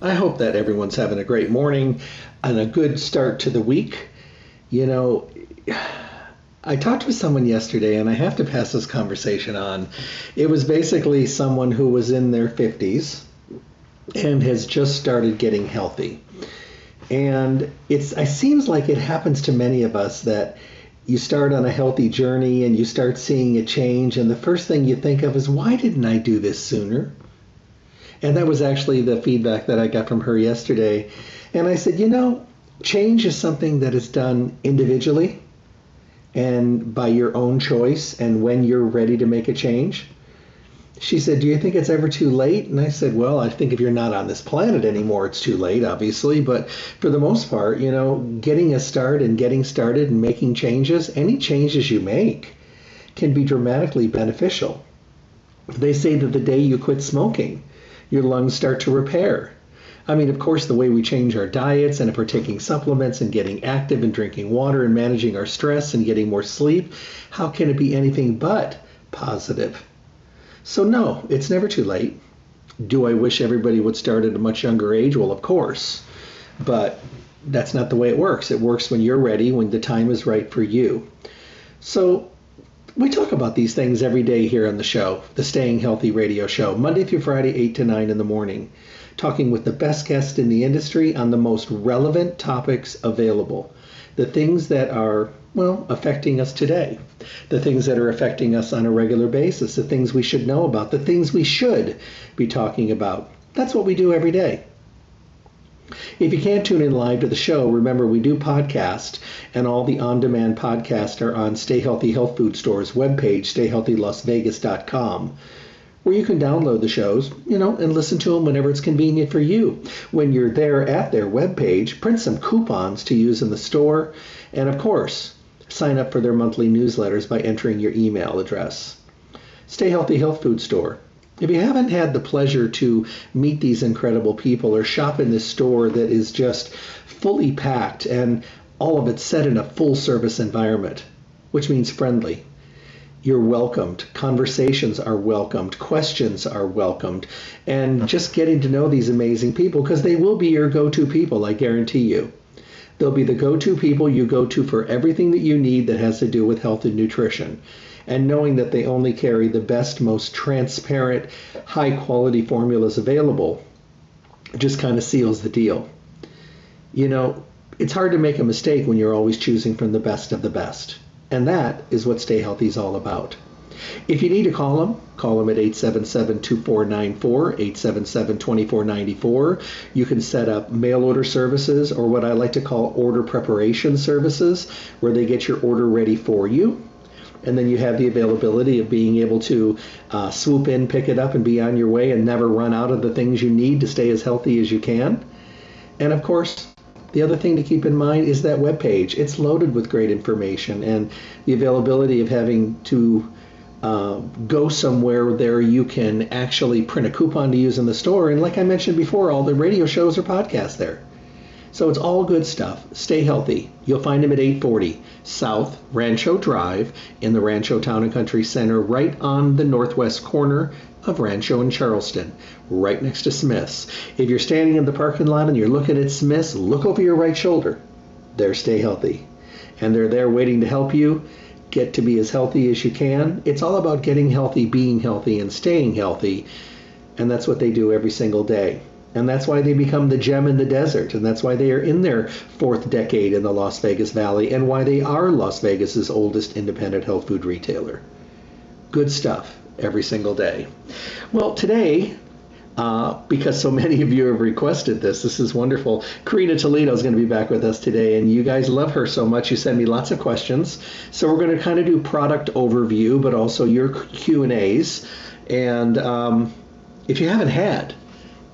I hope that everyone's having a great morning and a good start to the week. You know, I talked with someone yesterday, and I have to pass this conversation on. It was basically someone who was in their 50s and has just started getting healthy. And it's it seems like it happens to many of us that you start on a healthy journey and you start seeing a change and the first thing you think of is why didn't I do this sooner? And that was actually the feedback that I got from her yesterday. And I said, you know, change is something that is done individually and by your own choice and when you're ready to make a change she said, Do you think it's ever too late? And I said, Well, I think if you're not on this planet anymore, it's too late, obviously. But for the most part, you know, getting a start and getting started and making changes, any changes you make can be dramatically beneficial. They say that the day you quit smoking, your lungs start to repair. I mean, of course, the way we change our diets and if we're taking supplements and getting active and drinking water and managing our stress and getting more sleep, how can it be anything but positive? So, no, it's never too late. Do I wish everybody would start at a much younger age? Well, of course. But that's not the way it works. It works when you're ready, when the time is right for you. So, we talk about these things every day here on the show, the Staying Healthy radio show, Monday through Friday, 8 to 9 in the morning, talking with the best guests in the industry on the most relevant topics available. The things that are well, affecting us today. The things that are affecting us on a regular basis, the things we should know about, the things we should be talking about. That's what we do every day. If you can't tune in live to the show, remember we do podcast, and all the on demand podcasts are on Stay Healthy Health Food Store's webpage, stayhealthylasvegas.com, where you can download the shows, you know, and listen to them whenever it's convenient for you. When you're there at their webpage, print some coupons to use in the store, and of course, sign up for their monthly newsletters by entering your email address. Stay Healthy Health Food Store. If you haven't had the pleasure to meet these incredible people or shop in this store that is just fully packed and all of it set in a full service environment, which means friendly, you're welcomed. Conversations are welcomed. Questions are welcomed. And just getting to know these amazing people because they will be your go to people, I guarantee you. They'll be the go to people you go to for everything that you need that has to do with health and nutrition. And knowing that they only carry the best, most transparent, high quality formulas available just kind of seals the deal. You know, it's hard to make a mistake when you're always choosing from the best of the best. And that is what Stay Healthy is all about. If you need to call them, call them at 877-2494, 877-2494. You can set up mail order services or what I like to call order preparation services where they get your order ready for you. And then you have the availability of being able to uh, swoop in, pick it up, and be on your way and never run out of the things you need to stay as healthy as you can. And of course, the other thing to keep in mind is that web page. It's loaded with great information and the availability of having to uh, go somewhere there you can actually print a coupon to use in the store. And like I mentioned before, all the radio shows are podcasts there. So it's all good stuff. Stay healthy. You'll find them at 840 South Rancho Drive in the Rancho Town and Country Center, right on the northwest corner of Rancho and Charleston, right next to Smith's. If you're standing in the parking lot and you're looking at Smith's, look over your right shoulder. There, Stay Healthy. And they're there waiting to help you get to be as healthy as you can. It's all about getting healthy, being healthy, and staying healthy And that's what they do every single day. And that's why they become the gem in the desert. And that's why they are in their fourth decade in the Las Vegas Valley and why they are Las Vegas's oldest independent health food retailer. Good stuff every single day. Well, today, uh, because so many of you have requested this. This is wonderful. Karina Toledo is going to be back with us today, and you guys love her so much. You send me lots of questions, so we're going to kind of do product overview, but also your Q and A's. And um, if you haven't had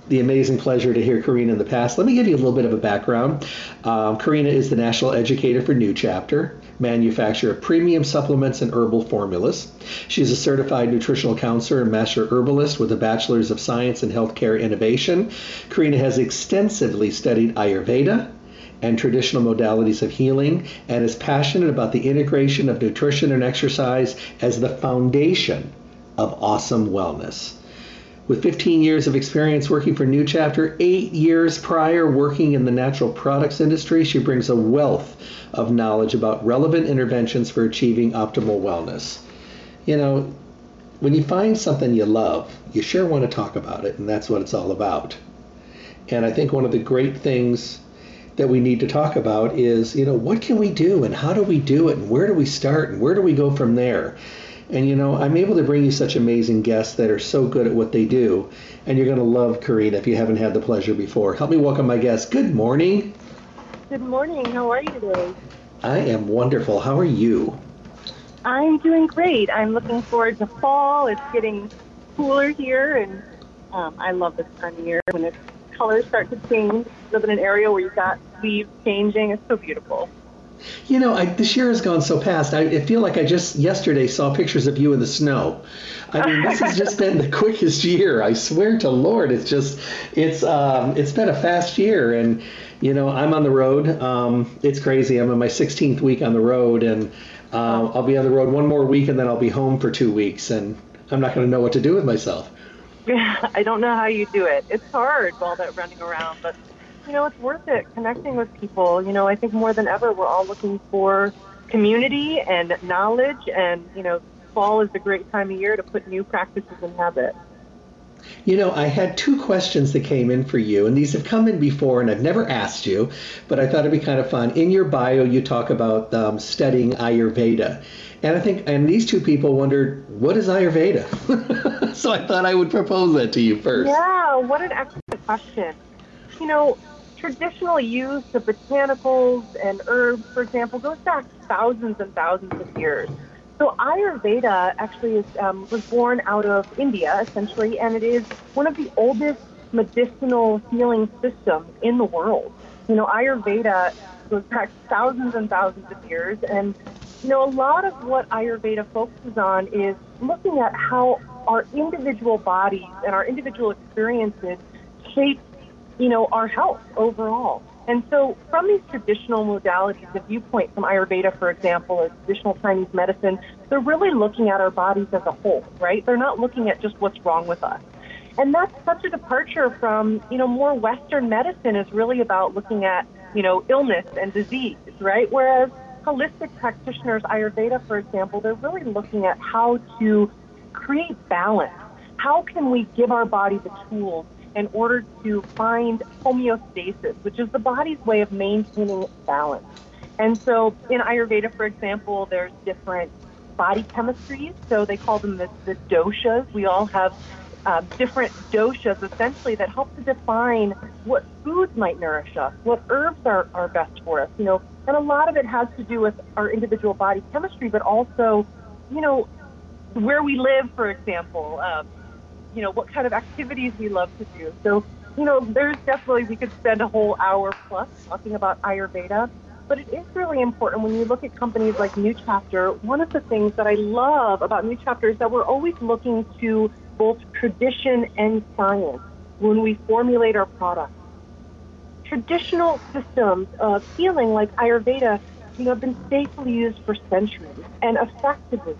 the amazing pleasure to hear Karina in the past. Let me give you a little bit of a background. Um, Karina is the national educator for New Chapter, manufacturer of premium supplements and herbal formulas. She is a certified nutritional counselor and master herbalist with a bachelor's of science in healthcare innovation. Karina has extensively studied Ayurveda, and traditional modalities of healing and is passionate about the integration of nutrition and exercise as the foundation of awesome wellness. With 15 years of experience working for New Chapter, eight years prior working in the natural products industry, she brings a wealth of knowledge about relevant interventions for achieving optimal wellness. You know, when you find something you love, you sure want to talk about it, and that's what it's all about. And I think one of the great things that we need to talk about is, you know, what can we do and how do we do it and where do we start and where do we go from there? And you know, I'm able to bring you such amazing guests that are so good at what they do. And you're going to love Karina if you haven't had the pleasure before. Help me welcome my guest. Good morning. Good morning. How are you today? I am wonderful. How are you? I'm doing great. I'm looking forward to fall. It's getting cooler here, and um, I love this time of year when the colors start to change. Live in an area where you've got leaves changing. It's so beautiful. You know, I, this year has gone so fast. I, I, feel like I just yesterday saw pictures of you in the snow. I mean, this has just been the quickest year. I swear to Lord, it's just it's um, it's been a fast year, and you know, I'm on the road. Um, it's crazy. I'm on my 16th week on the road, and uh, I'll be on the road one more week, and then I'll be home for two weeks, and I'm not going to know what to do with myself. I don't know how you do it. It's hard all that running around, but you know, it's worth it connecting with people. You know, I think more than ever, we're all looking for community and knowledge, and, you know, fall is a great time of year to put new practices in habit. You know, I had two questions that came in for you, and these have come in before, and I've never asked you, but I thought it'd be kind of fun. In your bio, you talk about um, studying Ayurveda, and I think, and these two people wondered, what is Ayurveda? so I thought I would propose that to you first. Yeah, what an excellent question. You know, traditional use of botanicals and herbs, for example, goes back thousands and thousands of years. So Ayurveda actually is, um, was born out of India, essentially, and it is one of the oldest medicinal healing systems in the world. You know, Ayurveda goes back thousands and thousands of years, and you know, a lot of what Ayurveda focuses on is looking at how our individual bodies and our individual experiences shape you know, our health overall. And so, from these traditional modalities, the viewpoint from Ayurveda, for example, or traditional Chinese medicine, they're really looking at our bodies as a whole, right? They're not looking at just what's wrong with us. And that's such a departure from, you know, more Western medicine is really about looking at, you know, illness and disease, right? Whereas holistic practitioners, Ayurveda, for example, they're really looking at how to create balance. How can we give our body the tools in order to find homeostasis, which is the body's way of maintaining balance. And so in Ayurveda, for example, there's different body chemistries. So they call them the, the doshas. We all have uh, different doshas essentially that help to define what foods might nourish us, what herbs are, are best for us, you know. And a lot of it has to do with our individual body chemistry, but also, you know, where we live, for example. Uh, you know, what kind of activities we love to do. So, you know, there's definitely, we could spend a whole hour plus talking about Ayurveda. But it is really important when you look at companies like New Chapter. One of the things that I love about New Chapter is that we're always looking to both tradition and science when we formulate our products. Traditional systems of healing, like Ayurveda, you know, have been safely used for centuries and effectively.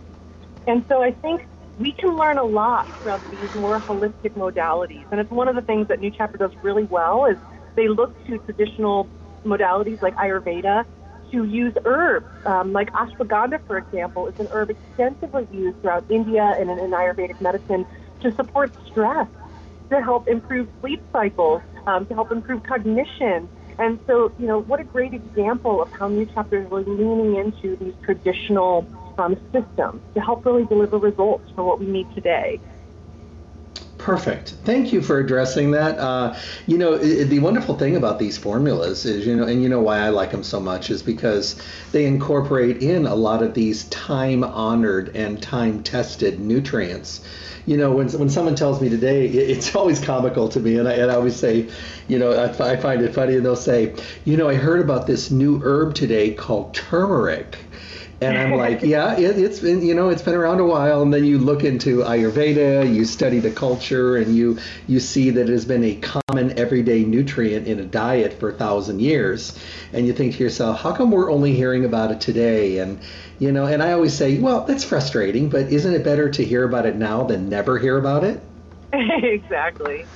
And so I think we can learn a lot from these more holistic modalities. And it's one of the things that New Chapter does really well is they look to traditional modalities like Ayurveda to use herbs. Um, like ashwagandha, for example, is an herb extensively used throughout India and in, in Ayurvedic medicine to support stress. to help improve sleep cycles, um, to help improve cognition. And so, you know, what a great example of how New Chapter is really leaning into these traditional um, systems to help really deliver results for what we need today. Perfect. Thank you for addressing that. Uh, you know, it, the wonderful thing about these formulas is, you know, and you know why I like them so much is because they incorporate in a lot of these time honored and time tested nutrients. You know, when, when someone tells me today, it's always comical to me, and I, and I always say, you know, I, I find it funny, and they'll say, you know, I heard about this new herb today called turmeric and I'm like, yeah, it, has been, you know, it's been around a while. And then you look into Ayurveda, you study the culture, and you you see that it has been a common everyday nutrient in a diet for a thousand years. And you think to yourself, how come we're only hearing about it today? And you know, and I always say, well, that's frustrating, but isn't it better to hear about it now than never hear about it? exactly.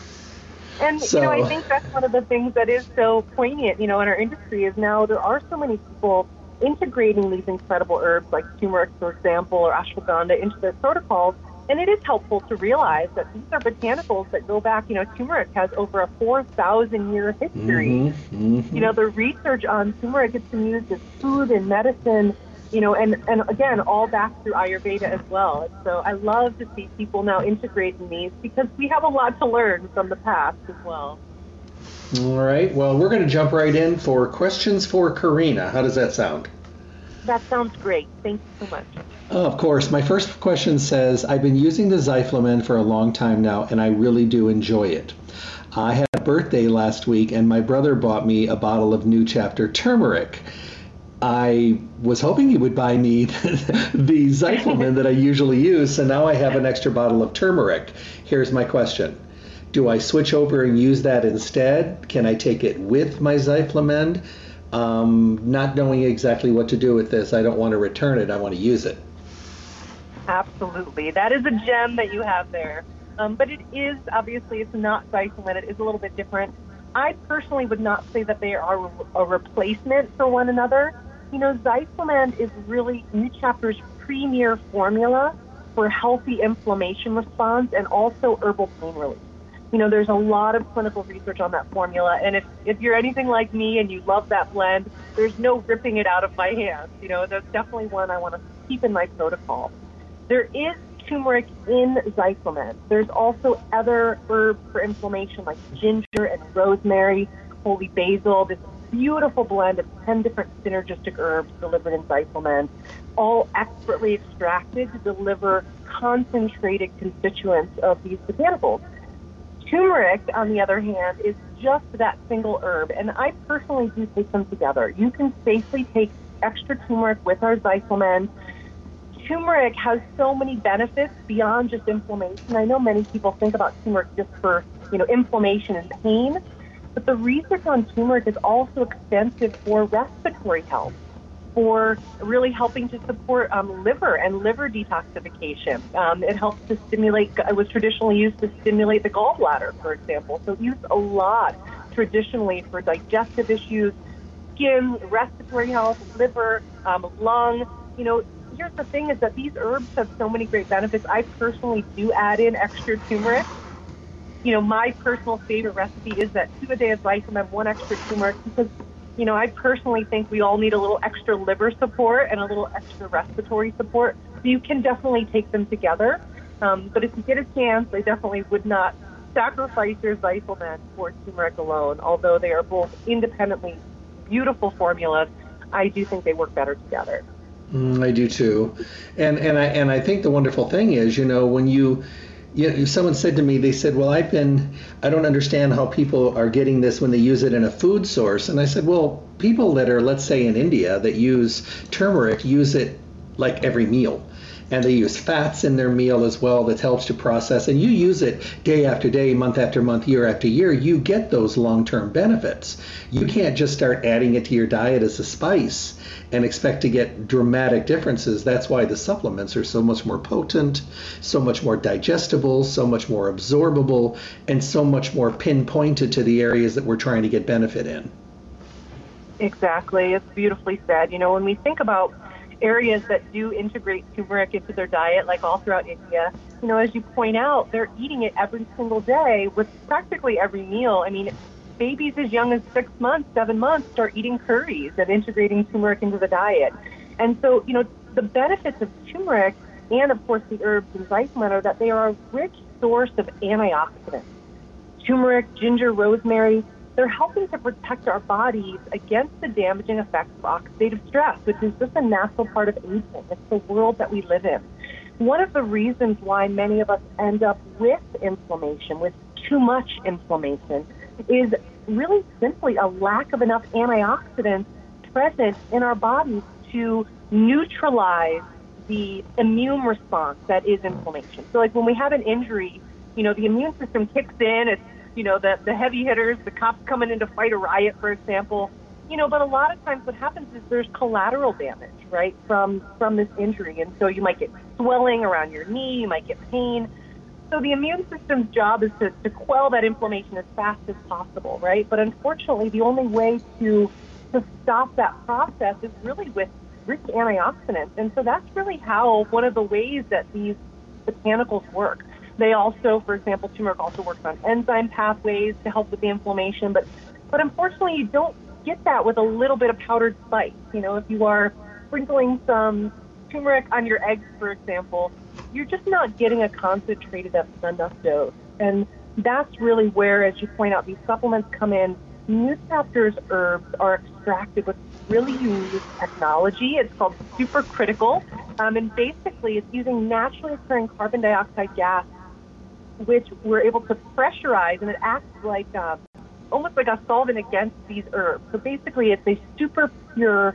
And so, you know, I think that's one of the things that is so poignant, you know, in our industry is now there are so many people integrating these incredible herbs like turmeric, for example, or ashwagandha into their protocols. And it is helpful to realize that these are botanicals that go back, you know, turmeric has over a 4,000 year history. Mm-hmm, mm-hmm. You know, the research on turmeric has been used as food and medicine, you know, and, and again, all back through Ayurveda as well. And so I love to see people now integrating these because we have a lot to learn from the past as well. All right. Well, we're going to jump right in for questions for Karina. How does that sound? That sounds great. Thank you so much. Oh, of course. My first question says I've been using the Zyflamend for a long time now, and I really do enjoy it. I had a birthday last week, and my brother bought me a bottle of New Chapter turmeric. I was hoping he would buy me the Zyflamend that I usually use, and now I have an extra bottle of turmeric. Here's my question do I switch over and use that instead? Can I take it with my Zyflamend? Um, not knowing exactly what to do with this, I don't want to return it. I want to use it. Absolutely, that is a gem that you have there. Um, but it is obviously it's not Zyflamend. It is a little bit different. I personally would not say that they are a replacement for one another. You know, Zyflamend is really New Chapter's premier formula for healthy inflammation response and also herbal pain relief you know, there's a lot of clinical research on that formula. And if, if you're anything like me and you love that blend, there's no ripping it out of my hands. You know, that's definitely one I want to keep in my protocol. There is turmeric in Zyflamend. There's also other herbs for inflammation like ginger and rosemary, holy basil, this beautiful blend of 10 different synergistic herbs delivered in Zyflamend, all expertly extracted to deliver concentrated constituents of these botanicals. Turmeric, on the other hand, is just that single herb, and I personally do take them together. You can safely take extra turmeric with our Zyflamend. Turmeric has so many benefits beyond just inflammation. I know many people think about turmeric just for, you know, inflammation and pain, but the research on turmeric is also extensive for respiratory health for really helping to support um, liver and liver detoxification. Um, it helps to stimulate, it was traditionally used to stimulate the gallbladder, for example. So used a lot traditionally for digestive issues, skin, respiratory health, liver, um, lung. You know, here's the thing is that these herbs have so many great benefits. I personally do add in extra turmeric. You know, my personal favorite recipe is that two a day of Zyflamend, one extra turmeric, because you know, I personally think we all need a little extra liver support and a little extra respiratory support. So you can definitely take them together. Um, but if you get a chance, I definitely would not sacrifice your Zyflamend for turmeric alone. Although they are both independently beautiful formulas, I do think they work better together. Mm, I do too, and and I and I think the wonderful thing is, you know, when you you know, someone said to me, they said, "Well, I've been, I don't understand how people are getting this when they use it in a food source." And I said, "Well, people that are, let's say, in India that use turmeric use it like every meal." And they use fats in their meal as well that helps to process. And you use it day after day month after month year after year. You get those long-term benefits. You can't just start adding it to your diet as a spice and expect to get dramatic differences. That's why the supplements are so much more potent so much more digestible so much more absorbable and so much more pinpointed to the areas that we're trying to get benefit in. Exactly. It's beautifully said. You know when we think about areas that do integrate turmeric into their diet, like all throughout India, you know, as you point out, they're eating it every single day with practically every meal. I mean, babies as young as six months, seven months start eating curries and integrating turmeric into the diet. And so, you know, the benefits of turmeric and, of course, the herbs and Zyflamend are that they are a rich source of antioxidants. Turmeric, ginger, rosemary, they're helping to protect our bodies against the damaging effects of oxidative stress, which is just a natural part of aging. It's the world that we live in. One of the reasons why many of us end up with inflammation, with too much inflammation, is really simply a lack of enough antioxidants present in our bodies to neutralize the immune response that is inflammation. So, like when we have an injury, you know, the immune system kicks in. It's, you know, the, the heavy hitters, the cops coming in to fight a riot, for example. You know, but a lot of times what happens is there's collateral damage, right, from from this injury, and so you might get swelling around your knee, you might get pain. So the immune system's job is to, to quell that inflammation as fast as possible, right? But unfortunately, the only way to to stop that process is really with rich antioxidants. And so that's really how one of the ways that these botanicals work. They also, for example, turmeric also works on enzyme pathways to help with the inflammation, but but unfortunately you don't get that with a little bit of powdered spice. You know, if you are sprinkling some turmeric on your eggs, for example, you're just not getting a concentrated enough dose. And that's really where, as you point out, these supplements come in. New Chapter's herbs are extracted with really unique technology. It's called supercritical. Um, and basically, it's using naturally occurring carbon dioxide gas, which we're able to pressurize, and it acts like um, almost like a solvent against these herbs. So basically, it's a super pure,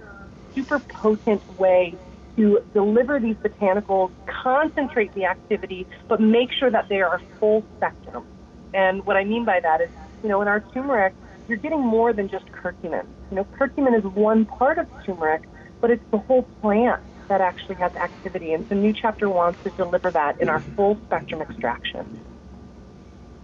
super potent way to deliver these botanicals, concentrate the activity, but make sure that they are full spectrum. And what I mean by that is, you know, in our turmeric, you're getting more than just curcumin. You know, curcumin is one part of turmeric, but it's the whole plant that actually has activity. And so New Chapter wants to deliver that in our full spectrum extraction.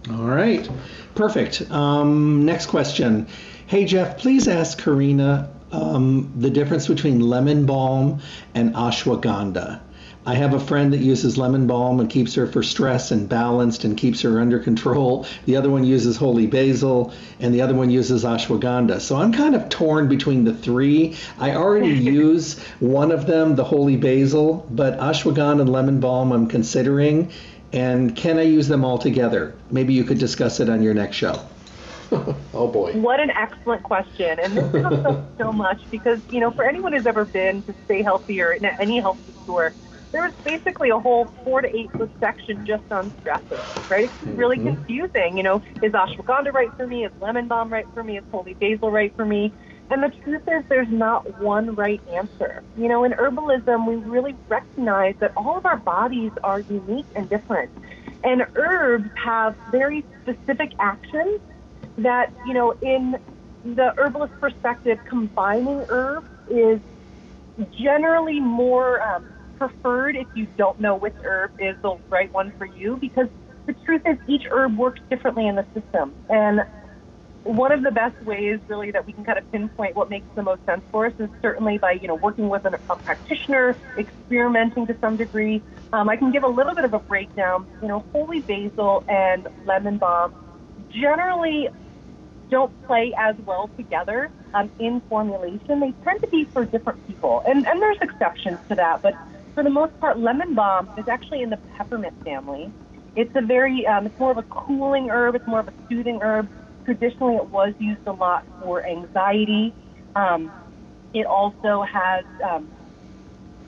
All right, perfect. Um, next question. Hey, Jeff, please ask Karina um, the difference between lemon balm and ashwagandha. I have a friend that uses lemon balm and keeps her for stress and balanced and keeps her under control. The other one uses holy basil and the other one uses ashwagandha. So I'm kind of torn between the three. I already use one of them, the holy basil, but ashwagandha and lemon balm I'm considering. And can I use them all together? Maybe you could discuss it on your next show. oh boy. What an excellent question. And this comes up so much because, you know, for anyone who's ever been to Stay Healthy or in any health store, there was basically a whole four to eight foot section just on stressors, right? It's really mm-hmm. confusing. You know, is ashwagandha right for me? Is lemon balm right for me? Is holy basil right for me? And the truth is, there's not one right answer. You know, in herbalism, we really recognize that all of our bodies are unique and different. And herbs have very specific actions that, you know, in the herbalist perspective, combining herbs is generally more um, preferred if you don't know which herb is the right one for you because the truth is each herb works differently in the system. And one of the best ways really that we can kind of pinpoint what makes the most sense for us is certainly by you know working with an, a practitioner experimenting to some degree um, i can give a little bit of a breakdown you know holy basil and lemon balm generally don't play as well together um, in formulation. They tend to be for different people, and, and there's exceptions to that. But for the most part, lemon balm is actually in the peppermint family. It's a very, um, it's more of a cooling herb. It's more of a soothing herb. Traditionally, it was used a lot for anxiety. Um, it also has, um,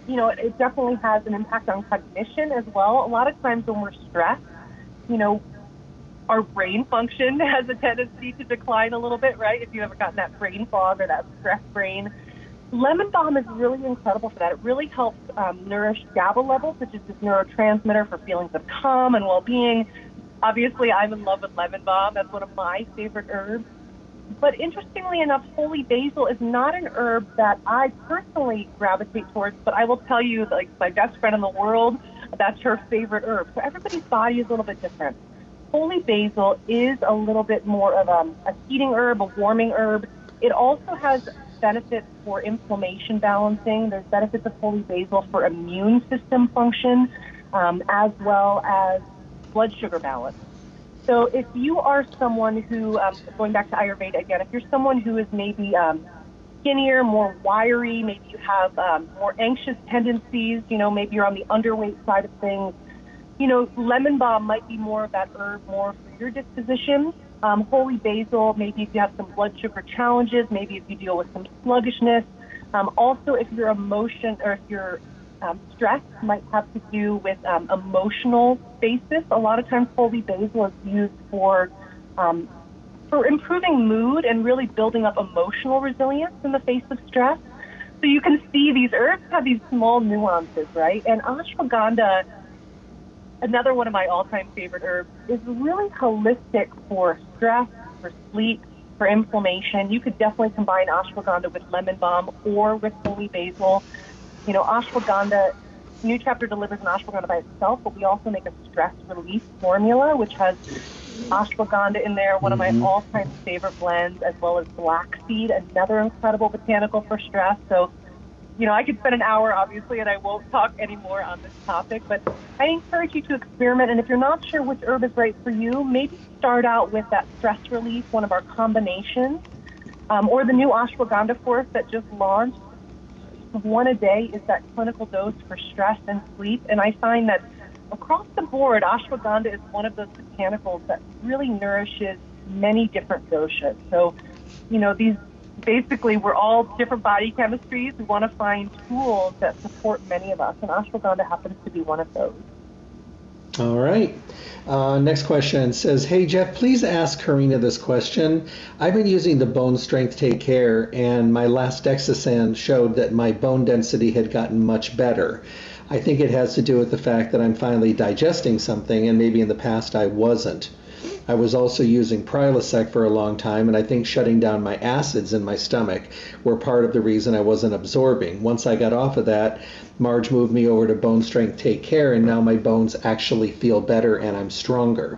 you know, it, it definitely has an impact on cognition as well. A lot of times when we're stressed, you know, our brain function has a tendency to decline a little bit, right? If you've ever gotten that brain fog or that stress brain. Lemon balm is really incredible for that. It really helps um, nourish GABA levels, which is this neurotransmitter for feelings of calm and well-being. Obviously, I'm in love with lemon balm. That's one of my favorite herbs. But interestingly enough, holy basil is not an herb that I personally gravitate towards. But I will tell you, like my best friend in the world, that's her favorite herb. So everybody's body is a little bit different holy basil is a little bit more of a, a heating herb, a warming herb. It also has benefits for inflammation balancing. There's benefits of holy basil for immune system function, um, as well as blood sugar balance. So if you are someone who, um, going back to Ayurveda again, if you're someone who is maybe um, skinnier, more wiry, maybe you have um, more anxious tendencies, you know, maybe you're on the underweight side of things, you know, lemon balm might be more of that herb more for your disposition. Um, holy basil, maybe if you have some blood sugar challenges, maybe if you deal with some sluggishness. Um, also, if your emotion or if your um, stress might have to do with um, emotional basis. A lot of times, holy basil is used for um, for improving mood and really building up emotional resilience in the face of stress. So you can see these herbs have these small nuances, right? And ashwagandha, another one of my all-time favorite herbs, is really holistic for stress, for sleep, for inflammation. You could definitely combine ashwagandha with lemon balm or with holy basil you know, ashwagandha, New Chapter delivers an ashwagandha by itself, but we also make a stress relief formula, which has ashwagandha in there, one mm-hmm. of my mm-hmm. all-time favorite blends, as well as black seed, another incredible botanical for stress. So, you know, I could spend an hour, obviously, and I won't talk anymore on this topic, but I encourage you to experiment. And if you're not sure which herb is right for you, maybe start out with that stress relief, one of our combinations, um, or the new ashwagandha force that just launched one a day is that clinical dose for stress and sleep. And I find that across the board, ashwagandha is one of those botanicals that really nourishes many different doshas. So, you know, these basically we're all different body chemistries. We want to find tools that support many of us, and ashwagandha happens to be one of those. All right. Uh, next question says, Hey Jeff, please ask Karina this question. I've been using the Bone Strength Take Care, and my last DEXA scan showed that my bone density had gotten much better. I think it has to do with the fact that I'm finally digesting something, and maybe in the past I wasn't. I was also using Prilosec for a long time, and I think shutting down my acids in my stomach were part of the reason I wasn't absorbing. Once I got off of that, Marge moved me over to Bone Strength Take Care, and now my bones actually feel better and I'm stronger.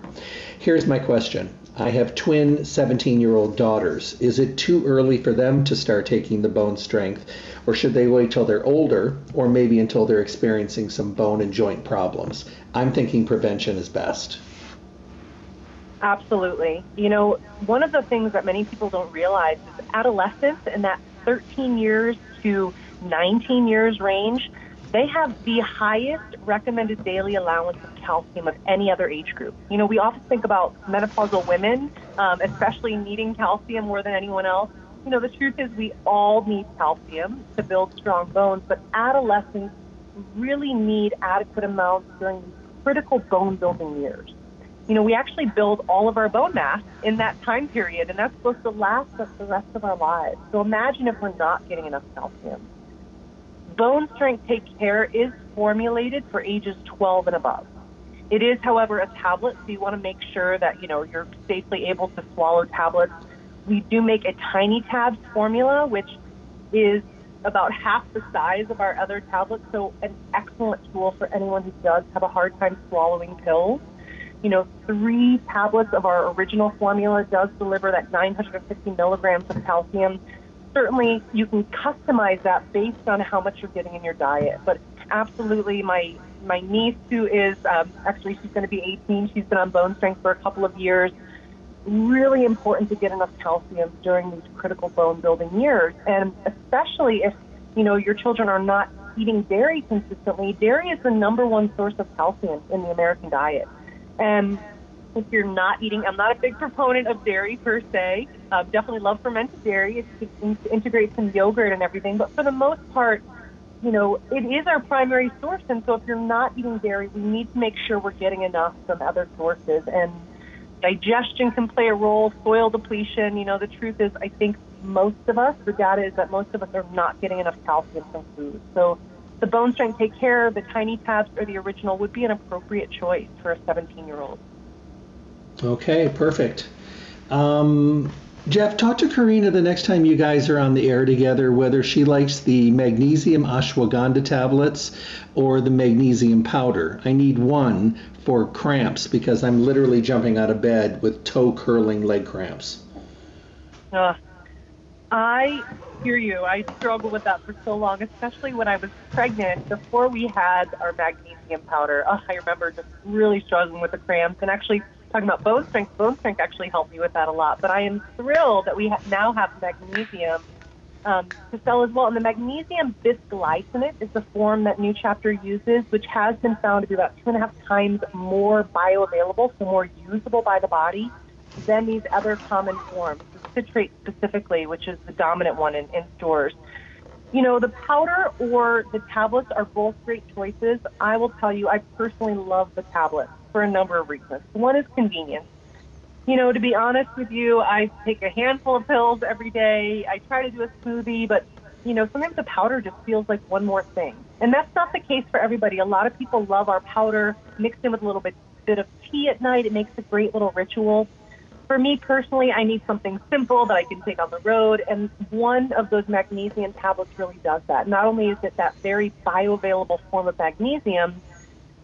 Here's my question. I have twin 17 year old daughters. Is it too early for them to start taking the bone strength, or should they wait till they're older, or maybe until they're experiencing some bone and joint problems? I'm thinking prevention is best. Absolutely. You know, one of the things that many people don't realize is adolescence in that 13 years to 19 years range, they have the highest recommended daily allowance of calcium of any other age group. You know, we often think about menopausal women, um, especially needing calcium more than anyone else. You know, the truth is we all need calcium to build strong bones, but adolescents really need adequate amounts during these critical bone building years you know, we actually build all of our bone mass in that time period, and that's supposed to last us the rest of our lives. So imagine if we're not getting enough calcium. Bone Strength Take Care is formulated for ages 12 and above. It is, however, a tablet, so you want to make sure that, you know, you're safely able to swallow tablets. We do make a tiny tabs formula, which is about half the size of our other tablets, so an excellent tool for anyone who does have a hard time swallowing pills you know, three tablets of our original formula does deliver that 950 milligrams of calcium. Certainly, you can customize that based on how much you're getting in your diet. But absolutely, my my niece, who is um, actually she's going to be 18, she's been on bone strength for a couple of years. Really important to get enough calcium during these critical bone building years, and especially if you know your children are not eating dairy consistently. Dairy is the number one source of calcium in the American diet. And if you're not eating, I'm not a big proponent of dairy per se. Uh, definitely love fermented dairy. It's to integrate some yogurt and everything. But for the most part, you know, it is our primary source. And so if you're not eating dairy, we need to make sure we're getting enough from other sources. And digestion can play a role, soil depletion. You know, the truth is, I think most of us, the data is that most of us are not getting enough calcium from food. So the bone strength take care, the tiny tabs or the original would be an appropriate choice for a 17 year old. Okay, perfect. Um, Jeff, talk to Karina the next time you guys are on the air together whether she likes the magnesium ashwagandha tablets or the magnesium powder. I need one for cramps because I'm literally jumping out of bed with toe curling leg cramps. Uh, I hear you. I struggled with that for so long, especially when I was pregnant. Before we had our magnesium powder, oh, I remember just really struggling with the cramps. And actually, talking about bone strength, bone strength actually helped me with that a lot. But I am thrilled that we ha- now have magnesium um, to sell as well. And the magnesium bisglycinate is the form that New Chapter uses, which has been found to be about two and a half times more bioavailable, so more usable by the body than these other common forms, citrate specifically, which is the dominant one in, in stores. You know, the powder or the tablets are both great choices. I will tell you, I personally love the tablets for a number of reasons. One is convenience. You know, to be honest with you, I take a handful of pills every day. I try to do a smoothie, but you know, sometimes the powder just feels like one more thing. And that's not the case for everybody. A lot of people love our powder mixed in with a little bit, bit of tea at night. It makes a great little ritual. For me personally, I need something simple that I can take on the road, and one of those magnesium tablets really does that. Not only is it that very bioavailable form of magnesium,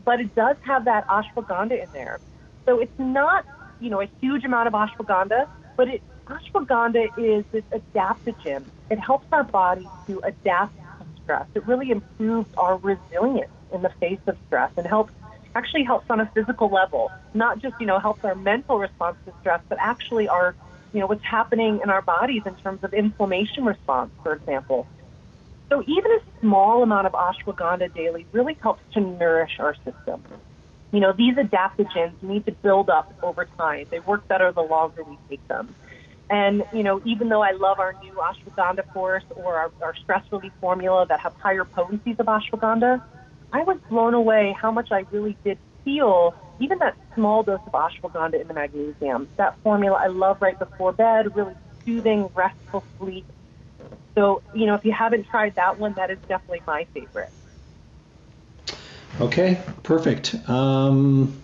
but it does have that ashwagandha in there. So it's not you know, a huge amount of ashwagandha, but it, ashwagandha is this adaptogen. It helps our body to adapt to stress. It really improves our resilience in the face of stress and helps actually helps on a physical level, not just, you know, helps our mental response to stress, but actually our, you know, what's happening in our bodies in terms of inflammation response, for example. So even a small amount of ashwagandha daily really helps to nourish our system you know, these adaptogens need to build up over time. They work better the longer we take them. And, you know, even though I love our new ashwagandha force or our, our stress relief formula that have higher potencies of ashwagandha, I was blown away how much I really did feel even that small dose of ashwagandha in the magnesium. That formula I love right before bed, really soothing, restful sleep. So, you know, if you haven't tried that one, that is definitely my favorite. Okay, perfect. Um,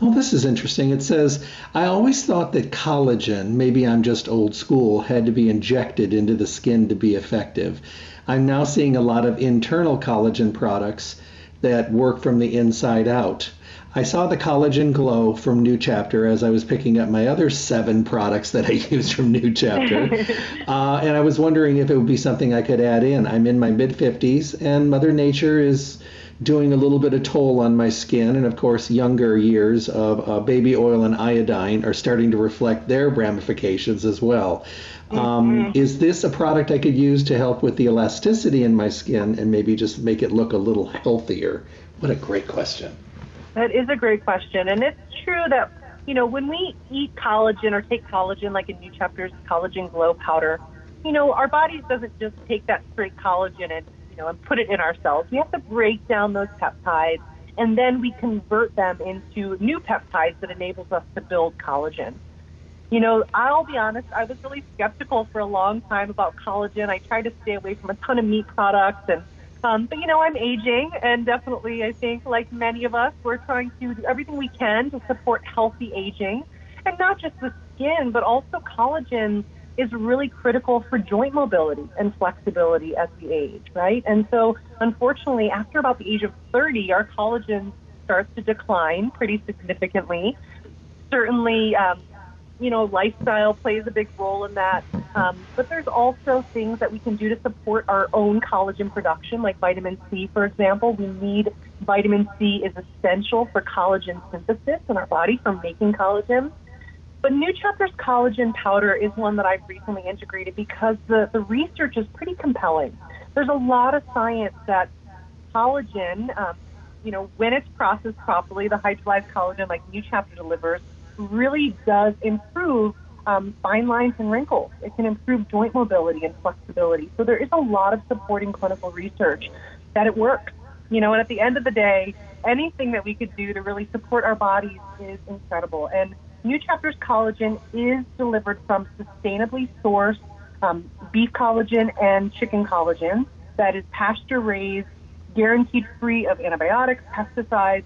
well, this is interesting. It says, I always thought that collagen, maybe I'm just old school, had to be injected into the skin to be effective. I'm now seeing a lot of internal collagen products that work from the inside out. I saw the collagen glow from New Chapter as I was picking up my other seven products that I use from New Chapter. uh, and I was wondering if it would be something I could add in. I'm in my mid 50s, and Mother Nature is doing a little bit of toll on my skin. And of course, younger years of uh, baby oil and iodine are starting to reflect their ramifications as well. Um, mm-hmm. Is this a product I could use to help with the elasticity in my skin and maybe just make it look a little healthier? What a great question. That is a great question. And it's true that, you know, when we eat collagen or take collagen, like in New Chapter's Collagen Glow Powder, you know, our bodies doesn't just take that straight collagen and know, and put it in our cells. We have to break down those peptides, and then we convert them into new peptides that enables us to build collagen. You know, I'll be honest, I was really skeptical for a long time about collagen. I tried to stay away from a ton of meat products and um, but you know, I'm aging, and definitely, I think, like many of us, we're trying to do everything we can to support healthy aging, and not just the skin, but also collagen is really critical for joint mobility and flexibility as we age, right? And so, unfortunately, after about the age of 30, our collagen starts to decline pretty significantly. Certainly, um, you know, lifestyle plays a big role in that. Um, but there's also things that we can do to support our own collagen production, like vitamin C, for example. We need vitamin C is essential for collagen synthesis in our body for making collagen. But New Chapter's collagen powder is one that I've recently integrated because the, the research is pretty compelling. There's a lot of science that collagen, um, you know, when it's processed properly, the hydrolyzed collagen like New Chapter delivers really does improve um, fine lines and wrinkles. It can improve joint mobility and flexibility. So there is a lot of supporting clinical research that it works. You know, and at the end of the day, anything that we could do to really support our bodies is incredible. And New Chapter's collagen is delivered from sustainably sourced um, beef collagen and chicken collagen that is pasture raised, guaranteed free of antibiotics, pesticides.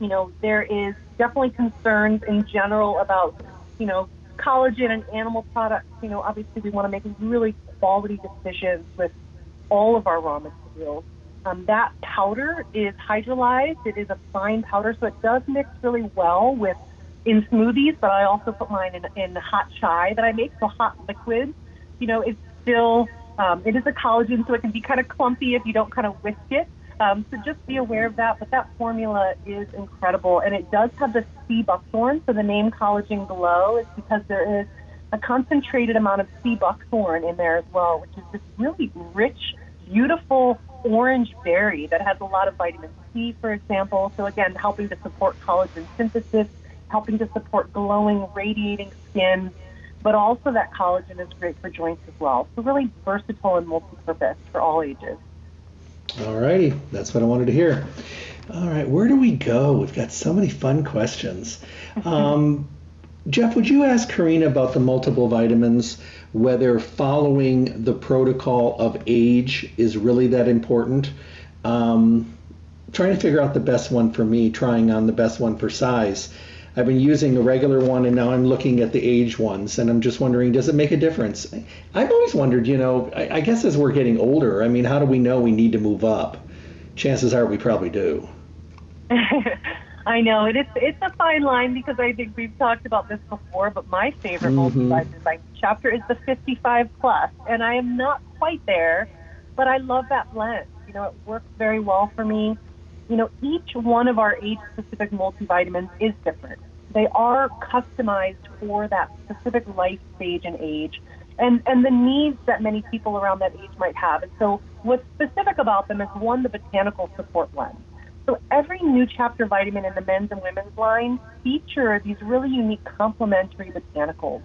You know, there is definitely concerns in general about, you know, collagen and animal products. You know, obviously we want to make really quality decisions with all of our raw materials. Um, that powder is hydrolyzed. It is a fine powder, so it does mix really well with in smoothies, but I also put mine in, in hot chai that I make, so hot liquid. you know, it's still, um, it is a collagen, so it can be kind of clumpy if you don't kind of whisk it. Um, so just be aware of that. But that formula is incredible, and it does have the sea buckthorn. So the name Collagen Glow is because there is a concentrated amount of sea buckthorn in there as well, which is this really rich, beautiful orange berry that has a lot of vitamin C, for example. So again, helping to support collagen synthesis, helping to support glowing, radiating skin. But also that collagen is great for joints as well. So really versatile and multi-purpose for all ages. All righty, that's what I wanted to hear. All right, where do we go? We've got so many fun questions. Um, Jeff, would you ask Karina about the multiple vitamins, whether following the protocol of age is really that important? Um, trying to figure out the best one for me, trying on the best one for size. I've been using a regular one and now I'm looking at the age ones and I'm just wondering, does it make a difference? I've always wondered, you know, I, I guess as we're getting older, I mean, how do we know we need to move up? Chances are we probably do. I know it is. It's a fine line because I think we've talked about this before. But my favorite mm-hmm. multivitamin chapter is the 55 plus, and I am not quite there, but I love that blend. You know, it works very well for me you know, each one of our age specific multivitamins is different. They are customized for that specific life stage and age and, and the needs that many people around that age might have. And so what's specific about them is one, the botanical support blend. So every new chapter vitamin in the men's and women's line feature these really unique complementary botanicals.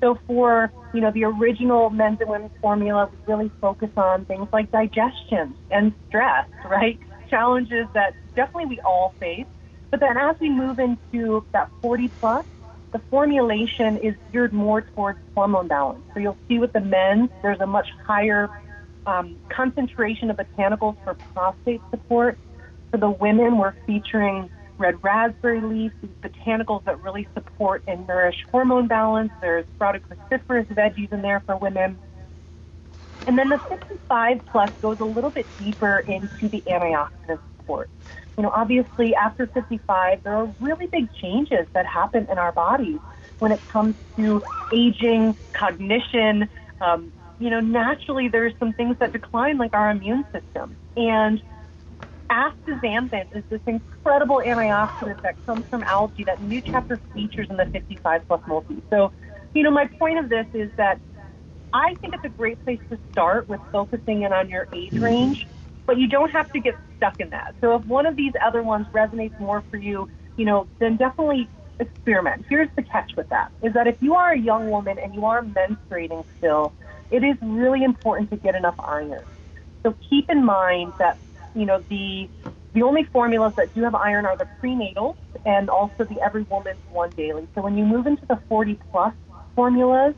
So for, you know, the original men's and women's formula, we really focus on things like digestion and stress, right? challenges that definitely we all face. But then as we move into that 40 plus, the formulation is geared more towards hormone balance. So you'll see with the men, there's a much higher um, concentration of botanicals for prostate support. For the women, we're featuring red raspberry leaf, these botanicals that really support and nourish hormone balance. There's sprouted cruciferous veggies in there for women. And then the 55 plus goes a little bit deeper into the antioxidant support. You know, obviously after 55, there are really big changes that happen in our bodies when it comes to aging, cognition. Um, you know, naturally there's some things that decline, like our immune system. And astaxanthin is this incredible antioxidant that comes from algae that new chapter features in the 55 plus multi. So, you know, my point of this is that I think it's a great place to start with focusing in on your age range, but you don't have to get stuck in that. So if one of these other ones resonates more for you, you know, then definitely experiment. Here's the catch with that is that if you are a young woman and you are menstruating still, it is really important to get enough iron. So keep in mind that, you know, the the only formulas that do have iron are the prenatal and also the every woman's one daily. So when you move into the 40 plus formulas,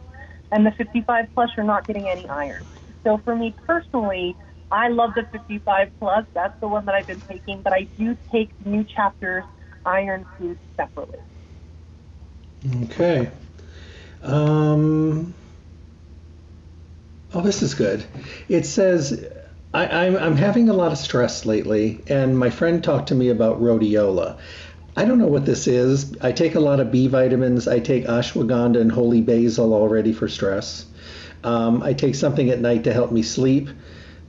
and the 55 plus, you're not getting any iron. So for me personally, I love the 55 plus. That's the one that I've been taking, but I do take new chapters iron foods separately. Okay. Um, oh, this is good. It says I, I'm, I'm having a lot of stress lately, and my friend talked to me about rhodiola. I don't know what this is. I take a lot of B vitamins. I take ashwagandha and holy basil already for stress. Um, I take something at night to help me sleep,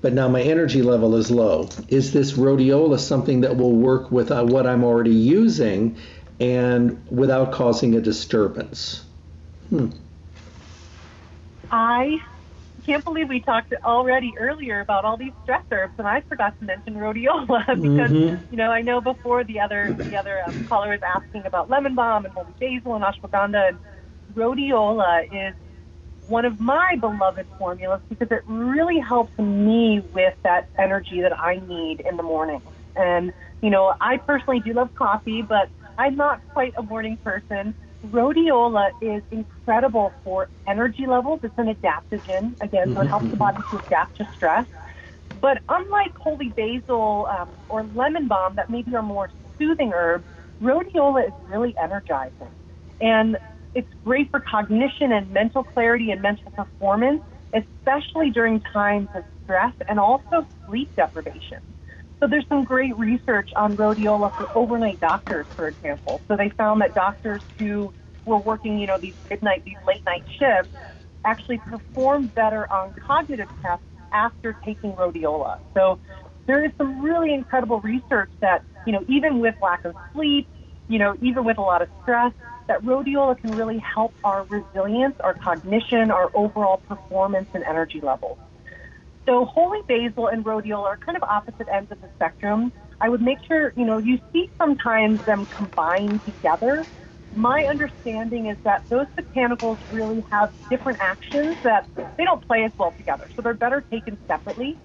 but now my energy level is low. Is this rhodiola something that will work with uh, what I'm already using and without causing a disturbance? Hmm. I can't believe we talked already earlier about all these stress herbs, and I forgot to mention rhodiola because mm-hmm. you know I know before the other the other um, caller was asking about lemon balm and holy basil and ashwagandha, and rhodiola is one of my beloved formulas because it really helps me with that energy that I need in the morning. And you know, I personally do love coffee, but I'm not quite a morning person. Rhodiola is incredible for energy levels. It's an adaptogen, again, so it helps the body to adapt to stress. But unlike holy basil um, or lemon balm, that maybe are more soothing herbs, rhodiola is really energizing. And it's great for cognition and mental clarity and mental performance, especially during times of stress and also sleep deprivation. So there's some great research on rhodiola for overnight doctors, for example. So they found that doctors who were working, you know, these midnight, these late night shifts, actually performed better on cognitive tests after taking rhodiola. So there is some really incredible research that, you know, even with lack of sleep, you know, even with a lot of stress, that rhodiola can really help our resilience, our cognition, our overall performance and energy levels. So holy basil and rhodiola are kind of opposite ends of the spectrum. I would make sure, you know, you see sometimes them combined together. My understanding is that those botanicals really have different actions that they don't play as well together. So they're better taken separately.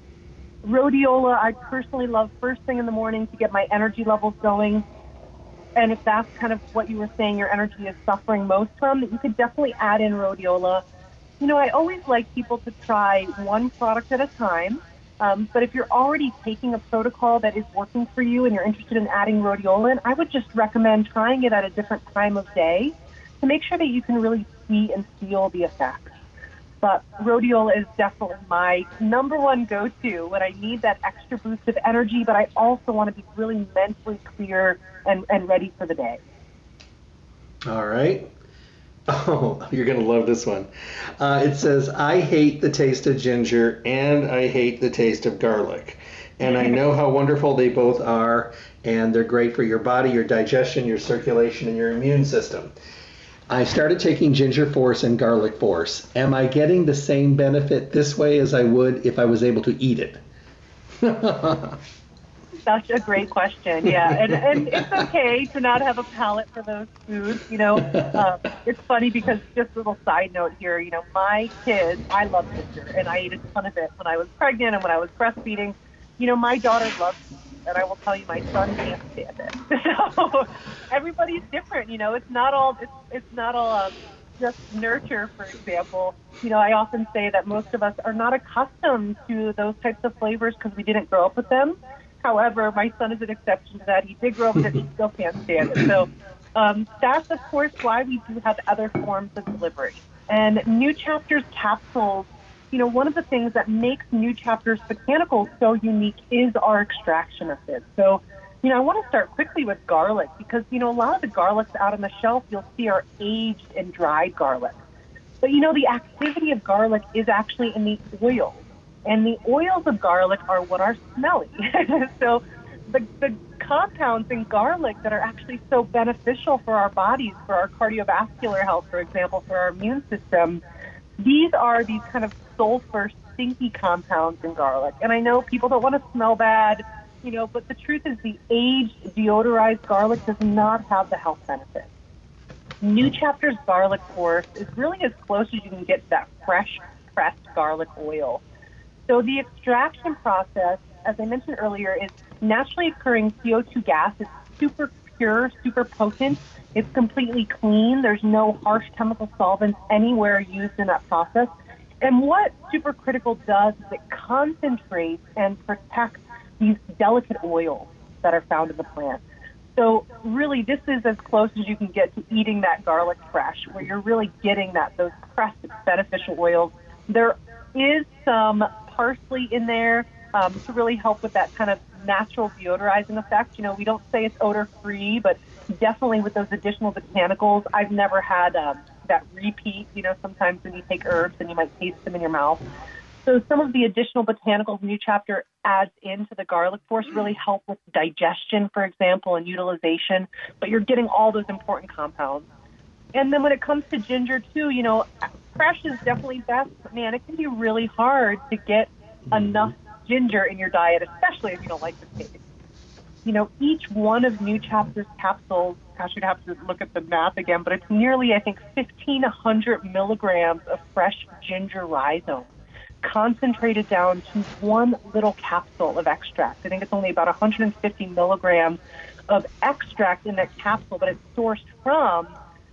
Rhodiola, I personally love first thing in the morning to get my energy levels going. And if that's kind of what you were saying, your energy is suffering most from, that you could definitely add in rhodiola. You know, I always like people to try one product at a time um, but if you're already taking a protocol that is working for you and you're interested in adding rhodiola, I would just recommend trying it at a different time of day to make sure that you can really see and feel the effects. But rhodiola is definitely my number one go-to when I need that extra boost of energy, but I also want to be really mentally clear and, and ready for the day. All right. Oh, you're going to love this one. Uh, it says, I hate the taste of ginger and I hate the taste of garlic. And I know how wonderful they both are, and they're great for your body, your digestion, your circulation, and your immune system. I started taking Ginger Force and Garlic Force. Am I getting the same benefit this way as I would if I was able to eat it? such a great question. Yeah, and and it's okay to not have a palate for those foods. You know, um, it's funny because just a little side note here. You know, my kids, I love ginger, and I ate a ton of it when I was pregnant and when I was breastfeeding. You know, my daughter loves, and I will tell you, my son can't stand it. So everybody's different. You know, it's not all it's it's not all. Um, just nurture, for example, you know, I often say that most of us are not accustomed to those types of flavors because we didn't grow up with them. However, my son is an exception to that. He did grow up with it. He still can't stand it. So um, that's, of course, why we do have other forms of delivery. And New Chapters capsules, you know, one of the things that makes New Chapters botanicals so unique is our extraction methods. So, you know, I want to start quickly with garlic because, you know, a lot of the garlics out on the shelf you'll see are aged and dried garlic. But, you know, the activity of garlic is actually in the oil. And the oils of garlic are what are smelly. so the, the compounds in garlic that are actually so beneficial for our bodies, for our cardiovascular health, for example, for our immune system, these are these kind of sulfur, stinky compounds in garlic. And I know people don't want to smell bad, you know, but the truth is the aged, deodorized garlic does not have the health benefits. New hmm. Chapter's garlic force is really as close as you can get to that fresh pressed garlic oil. So the extraction process, as I mentioned earlier, is naturally occurring CO2 gas. It's super pure, super potent. It's completely clean. There's no harsh chemical solvents anywhere used in that process. And what supercritical does is it concentrates and protects these delicate oils that are found in the plant. So really, this is as close as you can get to eating that garlic fresh, where you're really getting that those pressed beneficial oils. There is some parsley in there um, to really help with that kind of natural deodorizing effect. You know, we don't say it's odor free, but definitely with those additional botanicals, I've never had um, that repeat. You know, sometimes when you take herbs and you might taste them in your mouth. So some of the additional botanicals New Chapter adds into the garlic force really help with digestion, for example, and utilization. But you're getting all those important compounds. And then when it comes to ginger too, you know, fresh is definitely best, but man, it can be really hard to get enough ginger in your diet, especially if you don't like the taste. You know, each one of New Chapter's capsules, gosh, you'd have to look at the math again, but it's nearly, I think, 1,500 milligrams of fresh ginger rhizome concentrated down to one little capsule of extract. I think it's only about 150 milligrams of extract in that capsule, but it's sourced from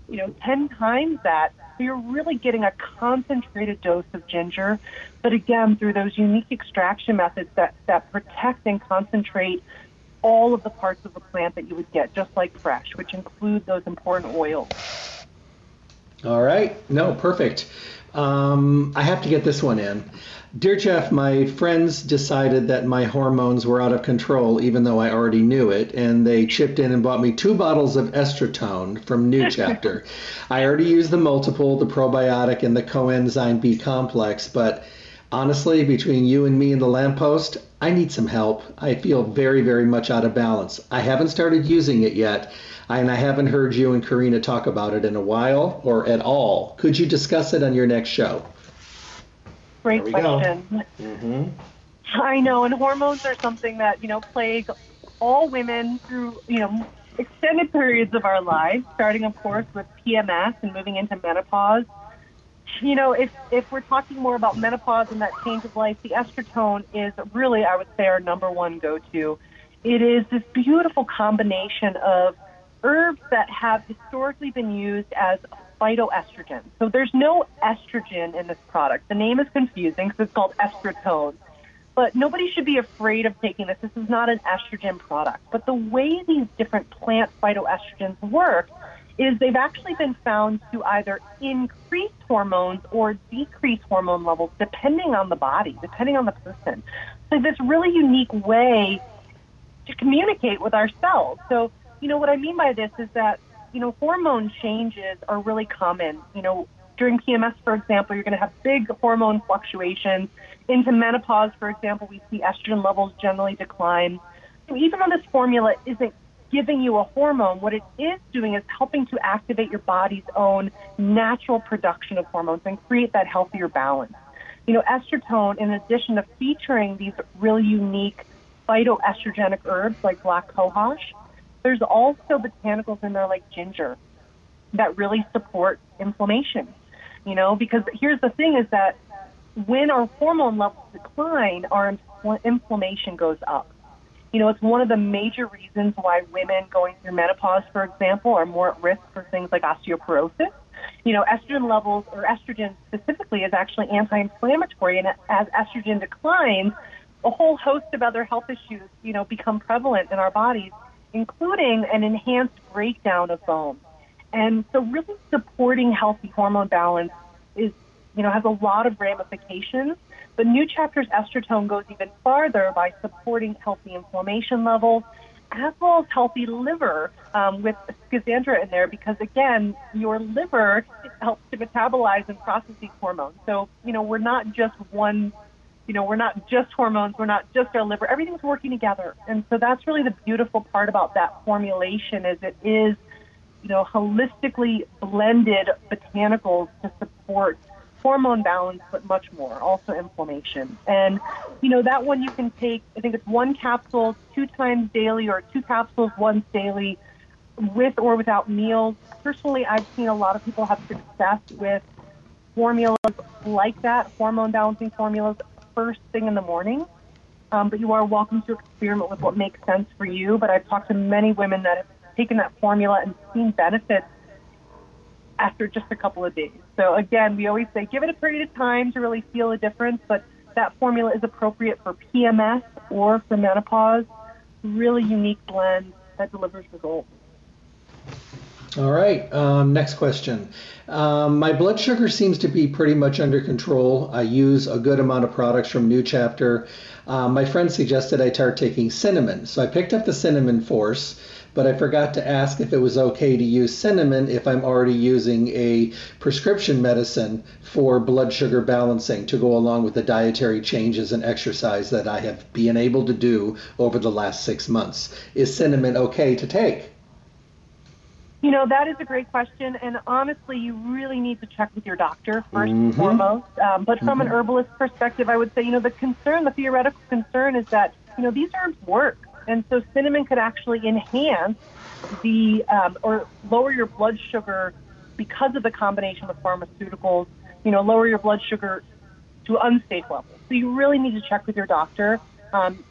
you know, 10 times that. So you're really getting a concentrated dose of ginger, but again, through those unique extraction methods that, that protect and concentrate all of the parts of the plant that you would get, just like fresh, which include those important oils. All right. No, perfect. Um, I have to get this one in. Dear Jeff, my friends decided that my hormones were out of control, even though I already knew it, and they chipped in and bought me two bottles of Estrotone from New Chapter. I already used the multiple, the probiotic, and the coenzyme B complex, but honestly, between you and me and the lamppost, I need some help. I feel very, very much out of balance. I haven't started using it yet, and I haven't heard you and Karina talk about it in a while or at all. Could you discuss it on your next show? Great question. Mm-hmm. I know, and hormones are something that you know plague all women through you know extended periods of our lives, starting of course with PMS and moving into menopause. You know, if if we're talking more about menopause and that change of life, the estrotone is really, I would say, our number one go-to. It is this beautiful combination of herbs that have historically been used as phytoestrogen. So there's no estrogen in this product. The name is confusing because it's called estrotone. But nobody should be afraid of taking this. This is not an estrogen product. But the way these different plant phytoestrogens work is they've actually been found to either increase hormones or decrease hormone levels depending on the body, depending on the person. So this really unique way to communicate with ourselves. So, you know, what I mean by this is that you know, hormone changes are really common. You know, during PMS, for example, you're going to have big hormone fluctuations. Into menopause, for example, we see estrogen levels generally decline. So even though this formula isn't giving you a hormone, what it is doing is helping to activate your body's own natural production of hormones and create that healthier balance. You know, estrotone, in addition to featuring these really unique phytoestrogenic herbs like black cohosh, there's also botanicals in there like ginger that really support inflammation. You know, because here's the thing is that when our hormone levels decline, our infl- inflammation goes up. You know, it's one of the major reasons why women going through menopause, for example, are more at risk for things like osteoporosis. You know, estrogen levels, or estrogen specifically, is actually anti inflammatory. And as estrogen declines, a whole host of other health issues, you know, become prevalent in our bodies including an enhanced breakdown of bone. And so really supporting healthy hormone balance is, you know, has a lot of ramifications. But New Chapter's estrotone goes even farther by supporting healthy inflammation levels as well as healthy liver um, with schizandra in there because again, your liver helps to metabolize and process these hormones. So, you know, we're not just one you know, we're not just hormones, we're not just our liver, everything's working together. And so that's really the beautiful part about that formulation is it is, you know, holistically blended botanicals to support hormone balance, but much more, also inflammation. And, you know, that one you can take, I think it's one capsule two times daily or two capsules once daily with or without meals. Personally, I've seen a lot of people have success with formulas like that, hormone balancing formulas first thing in the morning. Um, but you are welcome to experiment with what makes sense for you. But I've talked to many women that have taken that formula and seen benefits after just a couple of days. So again, we always say give it a period of time to really feel a difference, but that formula is appropriate for PMS or for menopause. Really unique blend that delivers results. All right. Um, next question. Um, my blood sugar seems to be pretty much under control. I use a good amount of products from New Chapter. Um, my friend suggested I start taking cinnamon, so I picked up the cinnamon force, but I forgot to ask if it was okay to use cinnamon if I'm already using a prescription medicine for blood sugar balancing to go along with the dietary changes and exercise that I have been able to do over the last six months. Is cinnamon okay to take? You know, that is a great question. And honestly, you really need to check with your doctor 1st mm-hmm. and foremost. Um, but from mm-hmm. an herbalist perspective, I would say, you know, the concern, the theoretical concern is that, you know, these herbs work. And so cinnamon could actually enhance the, um, or lower your blood sugar because of the combination with pharmaceuticals, you know, lower your blood sugar to unsafe levels. So you really need to check with your doctor. Um,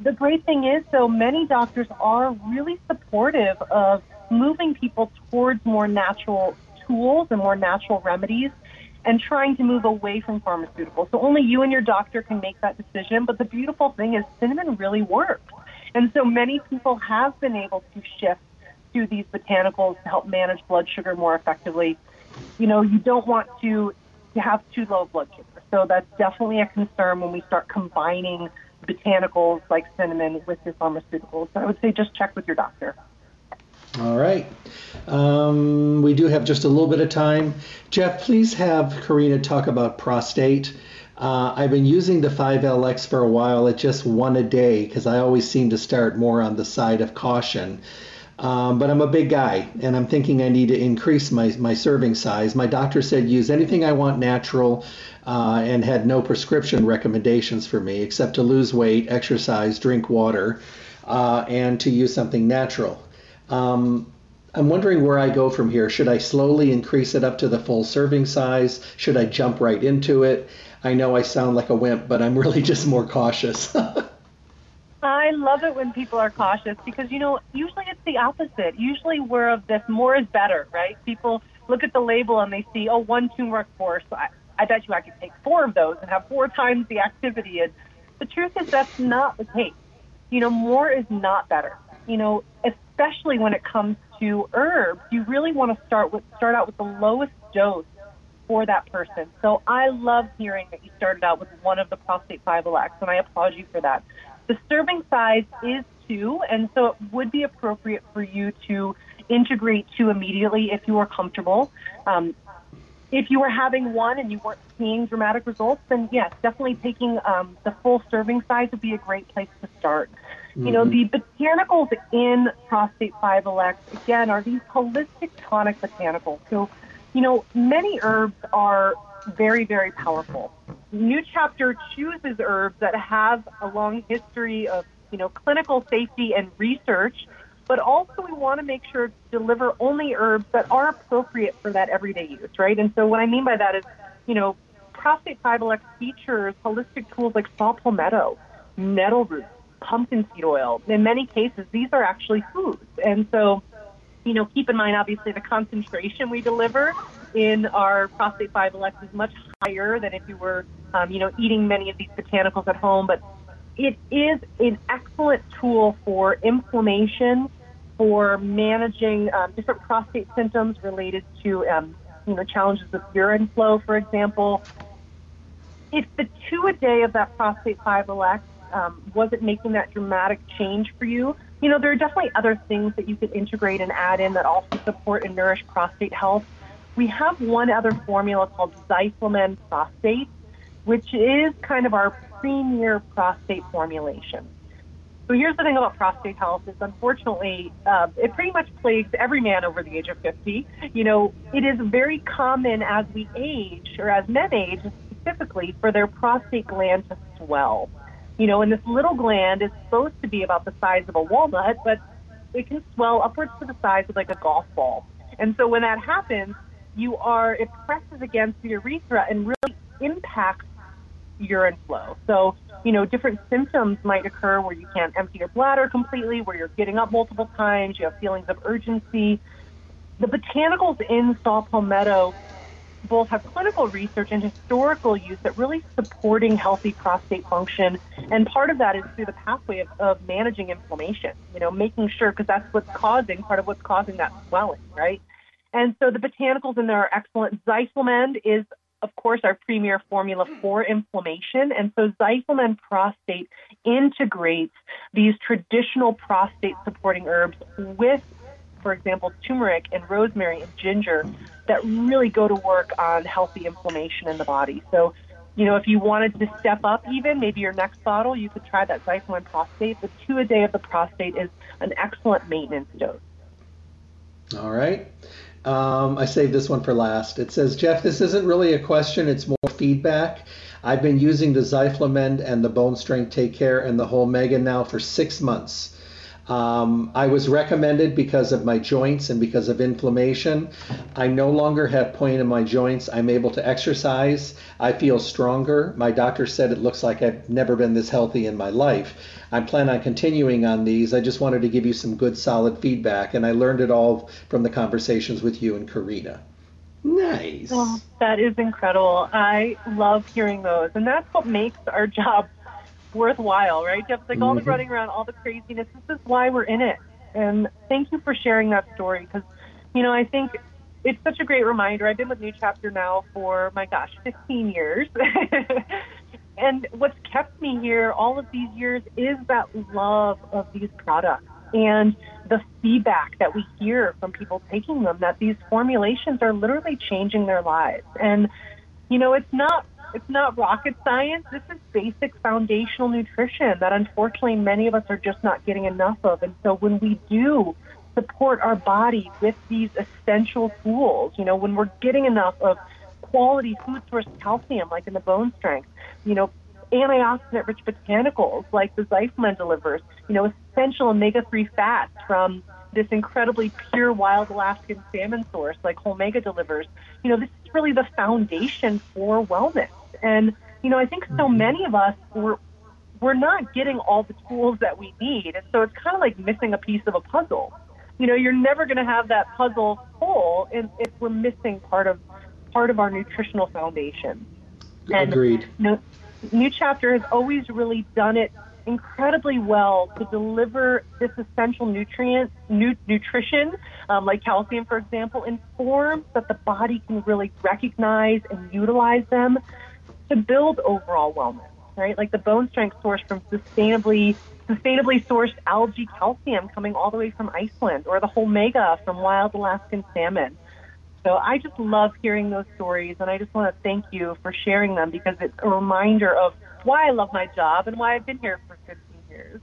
the great thing is, though, many doctors are really supportive of moving people towards more natural tools and more natural remedies and trying to move away from pharmaceuticals. So only you and your doctor can make that decision. But the beautiful thing is cinnamon really works. And so many people have been able to shift to these botanicals to help manage blood sugar more effectively. You know, you don't want to to have too low blood sugar. So that's definitely a concern when we start combining botanicals like cinnamon with your pharmaceuticals. So I would say just check with your doctor. All right. Um, we do have just a little bit of time. Jeff, please have Karina talk about prostate. Uh, I've been using the 5LX for a while at just one a day because I always seem to start more on the side of caution. Um, but I'm a big guy and I'm thinking I need to increase my, my serving size. My doctor said use anything I want natural uh, and had no prescription recommendations for me except to lose weight, exercise, drink water, uh, and to use something natural. Um, I'm wondering where I go from here. Should I slowly increase it up to the full serving size? Should I jump right into it? I know I sound like a wimp, but I'm really just more cautious. I love it when people are cautious because, you know, usually it's the opposite. Usually we're of this more is better, right? People look at the label and they see, oh, one turmeric course. I, I bet you I could take four of those and have four times the activity. And the truth is that's not the case. You know, more is not better. You know, especially when it comes to herbs, you really want to start with start out with the lowest dose for that person. So I love hearing that you started out with one of the prostate 5LX, and I applaud you for that. The serving size is two, and so it would be appropriate for you to integrate two immediately if you are comfortable. Um, if you were having one and you weren't seeing dramatic results, then yes, definitely taking um, the full serving size would be a great place to start. Mm-hmm. You know, the botanicals in prostate 5LX, again, are these holistic tonic botanicals. So, you know, many herbs are very, very powerful. New Chapter chooses herbs that have a long history of, you know, clinical safety and research, but also we want to make sure to deliver only herbs that are appropriate for that everyday use, right? And so what I mean by that is, you know, Prostate 5LX features holistic tools like saw palmetto, nettle root, pumpkin seed oil. In many cases, these are actually foods. And so, you know, keep in mind, obviously, the concentration we deliver in our prostate 5LX is much higher than if you were, um, you know, eating many of these botanicals at home. But it is an excellent tool for inflammation, for managing um, different prostate symptoms related to, um, you know, challenges with urine flow, for example. If the two a day of that prostate 5LX um, was it making that dramatic change for you, you know, there are definitely other things that you could integrate and add in that also support and nourish prostate health. We have one other formula called Zyflamend Prostate, which is kind of our premier prostate formulation. So here's the thing about prostate health is unfortunately uh, it pretty much plagues every man over the age of 50. You know, it is very common as we age or as men age specifically for their prostate gland to swell. You know, and this little gland is supposed to be about the size of a walnut, but it can swell upwards to the size of like a golf ball. And so when that happens, you are, it presses against the urethra and really impacts urine flow. So, you know, different symptoms might occur where you can't empty your bladder completely, where you're getting up multiple times, you have feelings of urgency. The botanicals in saw palmetto both have clinical research and historical use that really supporting healthy prostate function. And part of that is through the pathway of, of managing inflammation, you know, making sure, because that's what's causing, part of what's causing that swelling, right? And so the botanicals in there are excellent. Zyflamend is, of course, our premier formula for inflammation. And so Zyflamend prostate integrates these traditional prostate supporting herbs with for example, turmeric and rosemary and ginger that really go to work on healthy inflammation in the body. So, you know, if you wanted to step up even, maybe your next bottle, you could try that Zyflamend prostate. The two a day of the prostate is an excellent maintenance dose. All right. Um, I saved this one for last. It says, Jeff, this isn't really a question, it's more feedback. I've been using the Zyflamend and the Bone Strength Take Care and the whole Mega now for six months. Um, I was recommended because of my joints and because of inflammation. I no longer have pain in my joints. I'm able to exercise. I feel stronger. My doctor said it looks like I've never been this healthy in my life. I plan on continuing on these. I just wanted to give you some good, solid feedback, and I learned it all from the conversations with you and Karina. Nice. Well, that is incredible. I love hearing those, and that's what makes our job worthwhile, right? Jeff, like mm-hmm. all the mm-hmm. running around, all the craziness. This is why we're in it. And thank you for sharing that story because, you know, I think it's such a great reminder. I've been with New Chapter now for, my gosh, 15 years. and what's kept me here all of these years is that love of these products and the feedback that we hear from people taking them that these formulations are literally changing their lives. And, you know, it's not it's not rocket science. This is basic foundational nutrition that unfortunately many of us are just not getting enough of. And so when we do support our body with these essential tools. You know, when we're getting enough of quality food source calcium, like in the bone strength, you know, antioxidant rich botanicals like the Zyphilin delivers, you know, essential omega 3 fats from this incredibly pure wild Alaskan salmon source like Whole-Mega delivers. You know, this is really the foundation for wellness. And, you know, I think so mm-hmm. many of us, we're, we're not getting all the tools that we need. And so it's kind of like missing a piece of a puzzle you know, you're never going to have that puzzle full if, if we're missing part of part of our nutritional foundation. And, Agreed. You know, New Chapter has always really done it incredibly well to deliver this essential nutrient, nu- nutrition, um, like calcium, for example, in forms that the body can really recognize and utilize them to build overall wellness, right? Like the bone strength source from sustainably sustainably sourced algae calcium coming all the way from Iceland, or the Whole-Mega from wild Alaskan salmon. So I just love hearing those stories, and I just want to thank you for sharing them because it's a reminder of why I love my job and why I've been here for 15 years.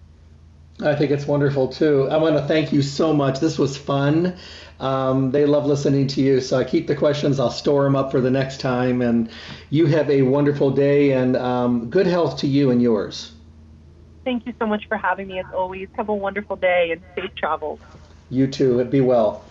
I think it's wonderful too. I want to thank you so much. This was fun. Um, they love listening to you, so I keep the questions. I'll store them up for the next time. And you have a wonderful day and um, good health to you and yours. Thank you so much for having me as always. Have a wonderful day and safe travels. You too. and Be well.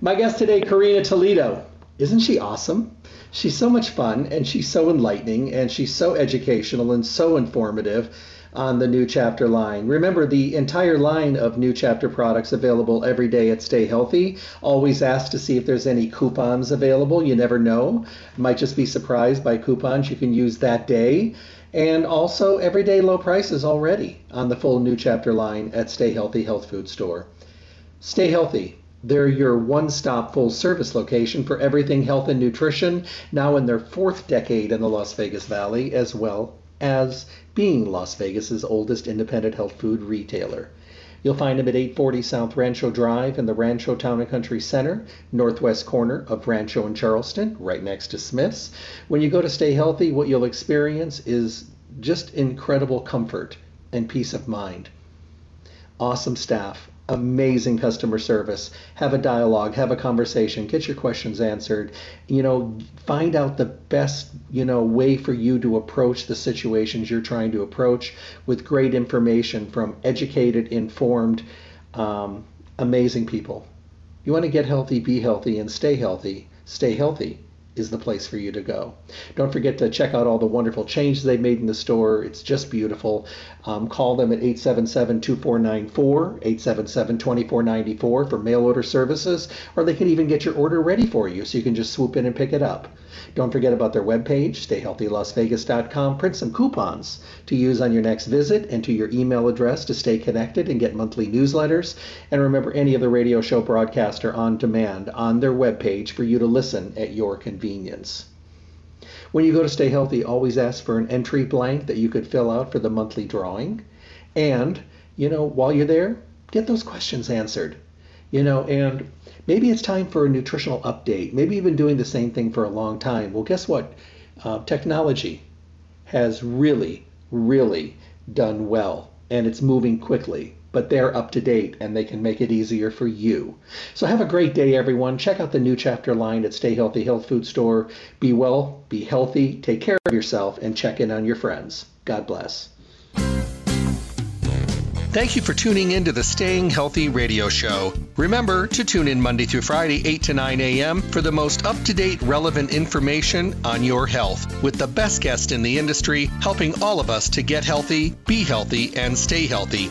My guest today, Karina Toledo. Isn't she awesome? She's so much fun and she's so enlightening and she's so educational and so informative on the new chapter line. Remember the entire line of new chapter products available every day at Stay Healthy. Always ask to see if there's any coupons available. You never know. Might just be surprised by coupons you can use that day and also everyday low prices already on the full new chapter line at Stay Healthy Health Food Store. Stay Healthy. They're your one stop full service location for everything health and nutrition, now in their fourth decade in the Las Vegas Valley, as well as being Las Vegas's oldest independent health food retailer. You'll find them at 840 South Rancho Drive in the Rancho Town and Country Center, northwest corner of Rancho and Charleston, right next to Smith's. When you go to Stay Healthy, what you'll experience is just incredible comfort and peace of mind. Awesome staff, amazing customer service. Have a dialogue, have a conversation, get your questions answered. You know, find out the best, you know, way for you to approach the situations you're trying to approach with great information from educated, informed, um, amazing people. You want to get healthy, be healthy, and stay healthy. Stay healthy is the place for you to go. Don't forget to check out all the wonderful changes they've made in the store. It's just beautiful. Um, call them at 877 2494, 877 2494 for mail order services, or they can even get your order ready for you so you can just swoop in and pick it up. Don't forget about their webpage, stayhealthylasvegas.com. Print some coupons to use on your next visit, and to your email address to stay connected and get monthly newsletters. And remember, any of the radio show broadcasts are on demand on their webpage for you to listen at your convenience. When you go to Stay Healthy, always ask for an entry blank that you could fill out for the monthly drawing. And, you know, while you're there, get those questions answered. You know, and maybe it's time for a nutritional update. Maybe you've been doing the same thing for a long time. Well, guess what? Uh, technology has really, really done well, and it's moving quickly. But they're up to date and they can make it easier for you. So have a great day, everyone. Check out the new chapter line at Stay Healthy Health Food Store. Be well, be healthy, take care of yourself, and check in on your friends. God bless. Thank you for tuning in to the Staying Healthy radio show. Remember to tune in Monday through Friday, 8 to 9 a.m., for the most up to date, relevant information on your health with the best guest in the industry, helping all of us to get healthy, be healthy, and stay healthy.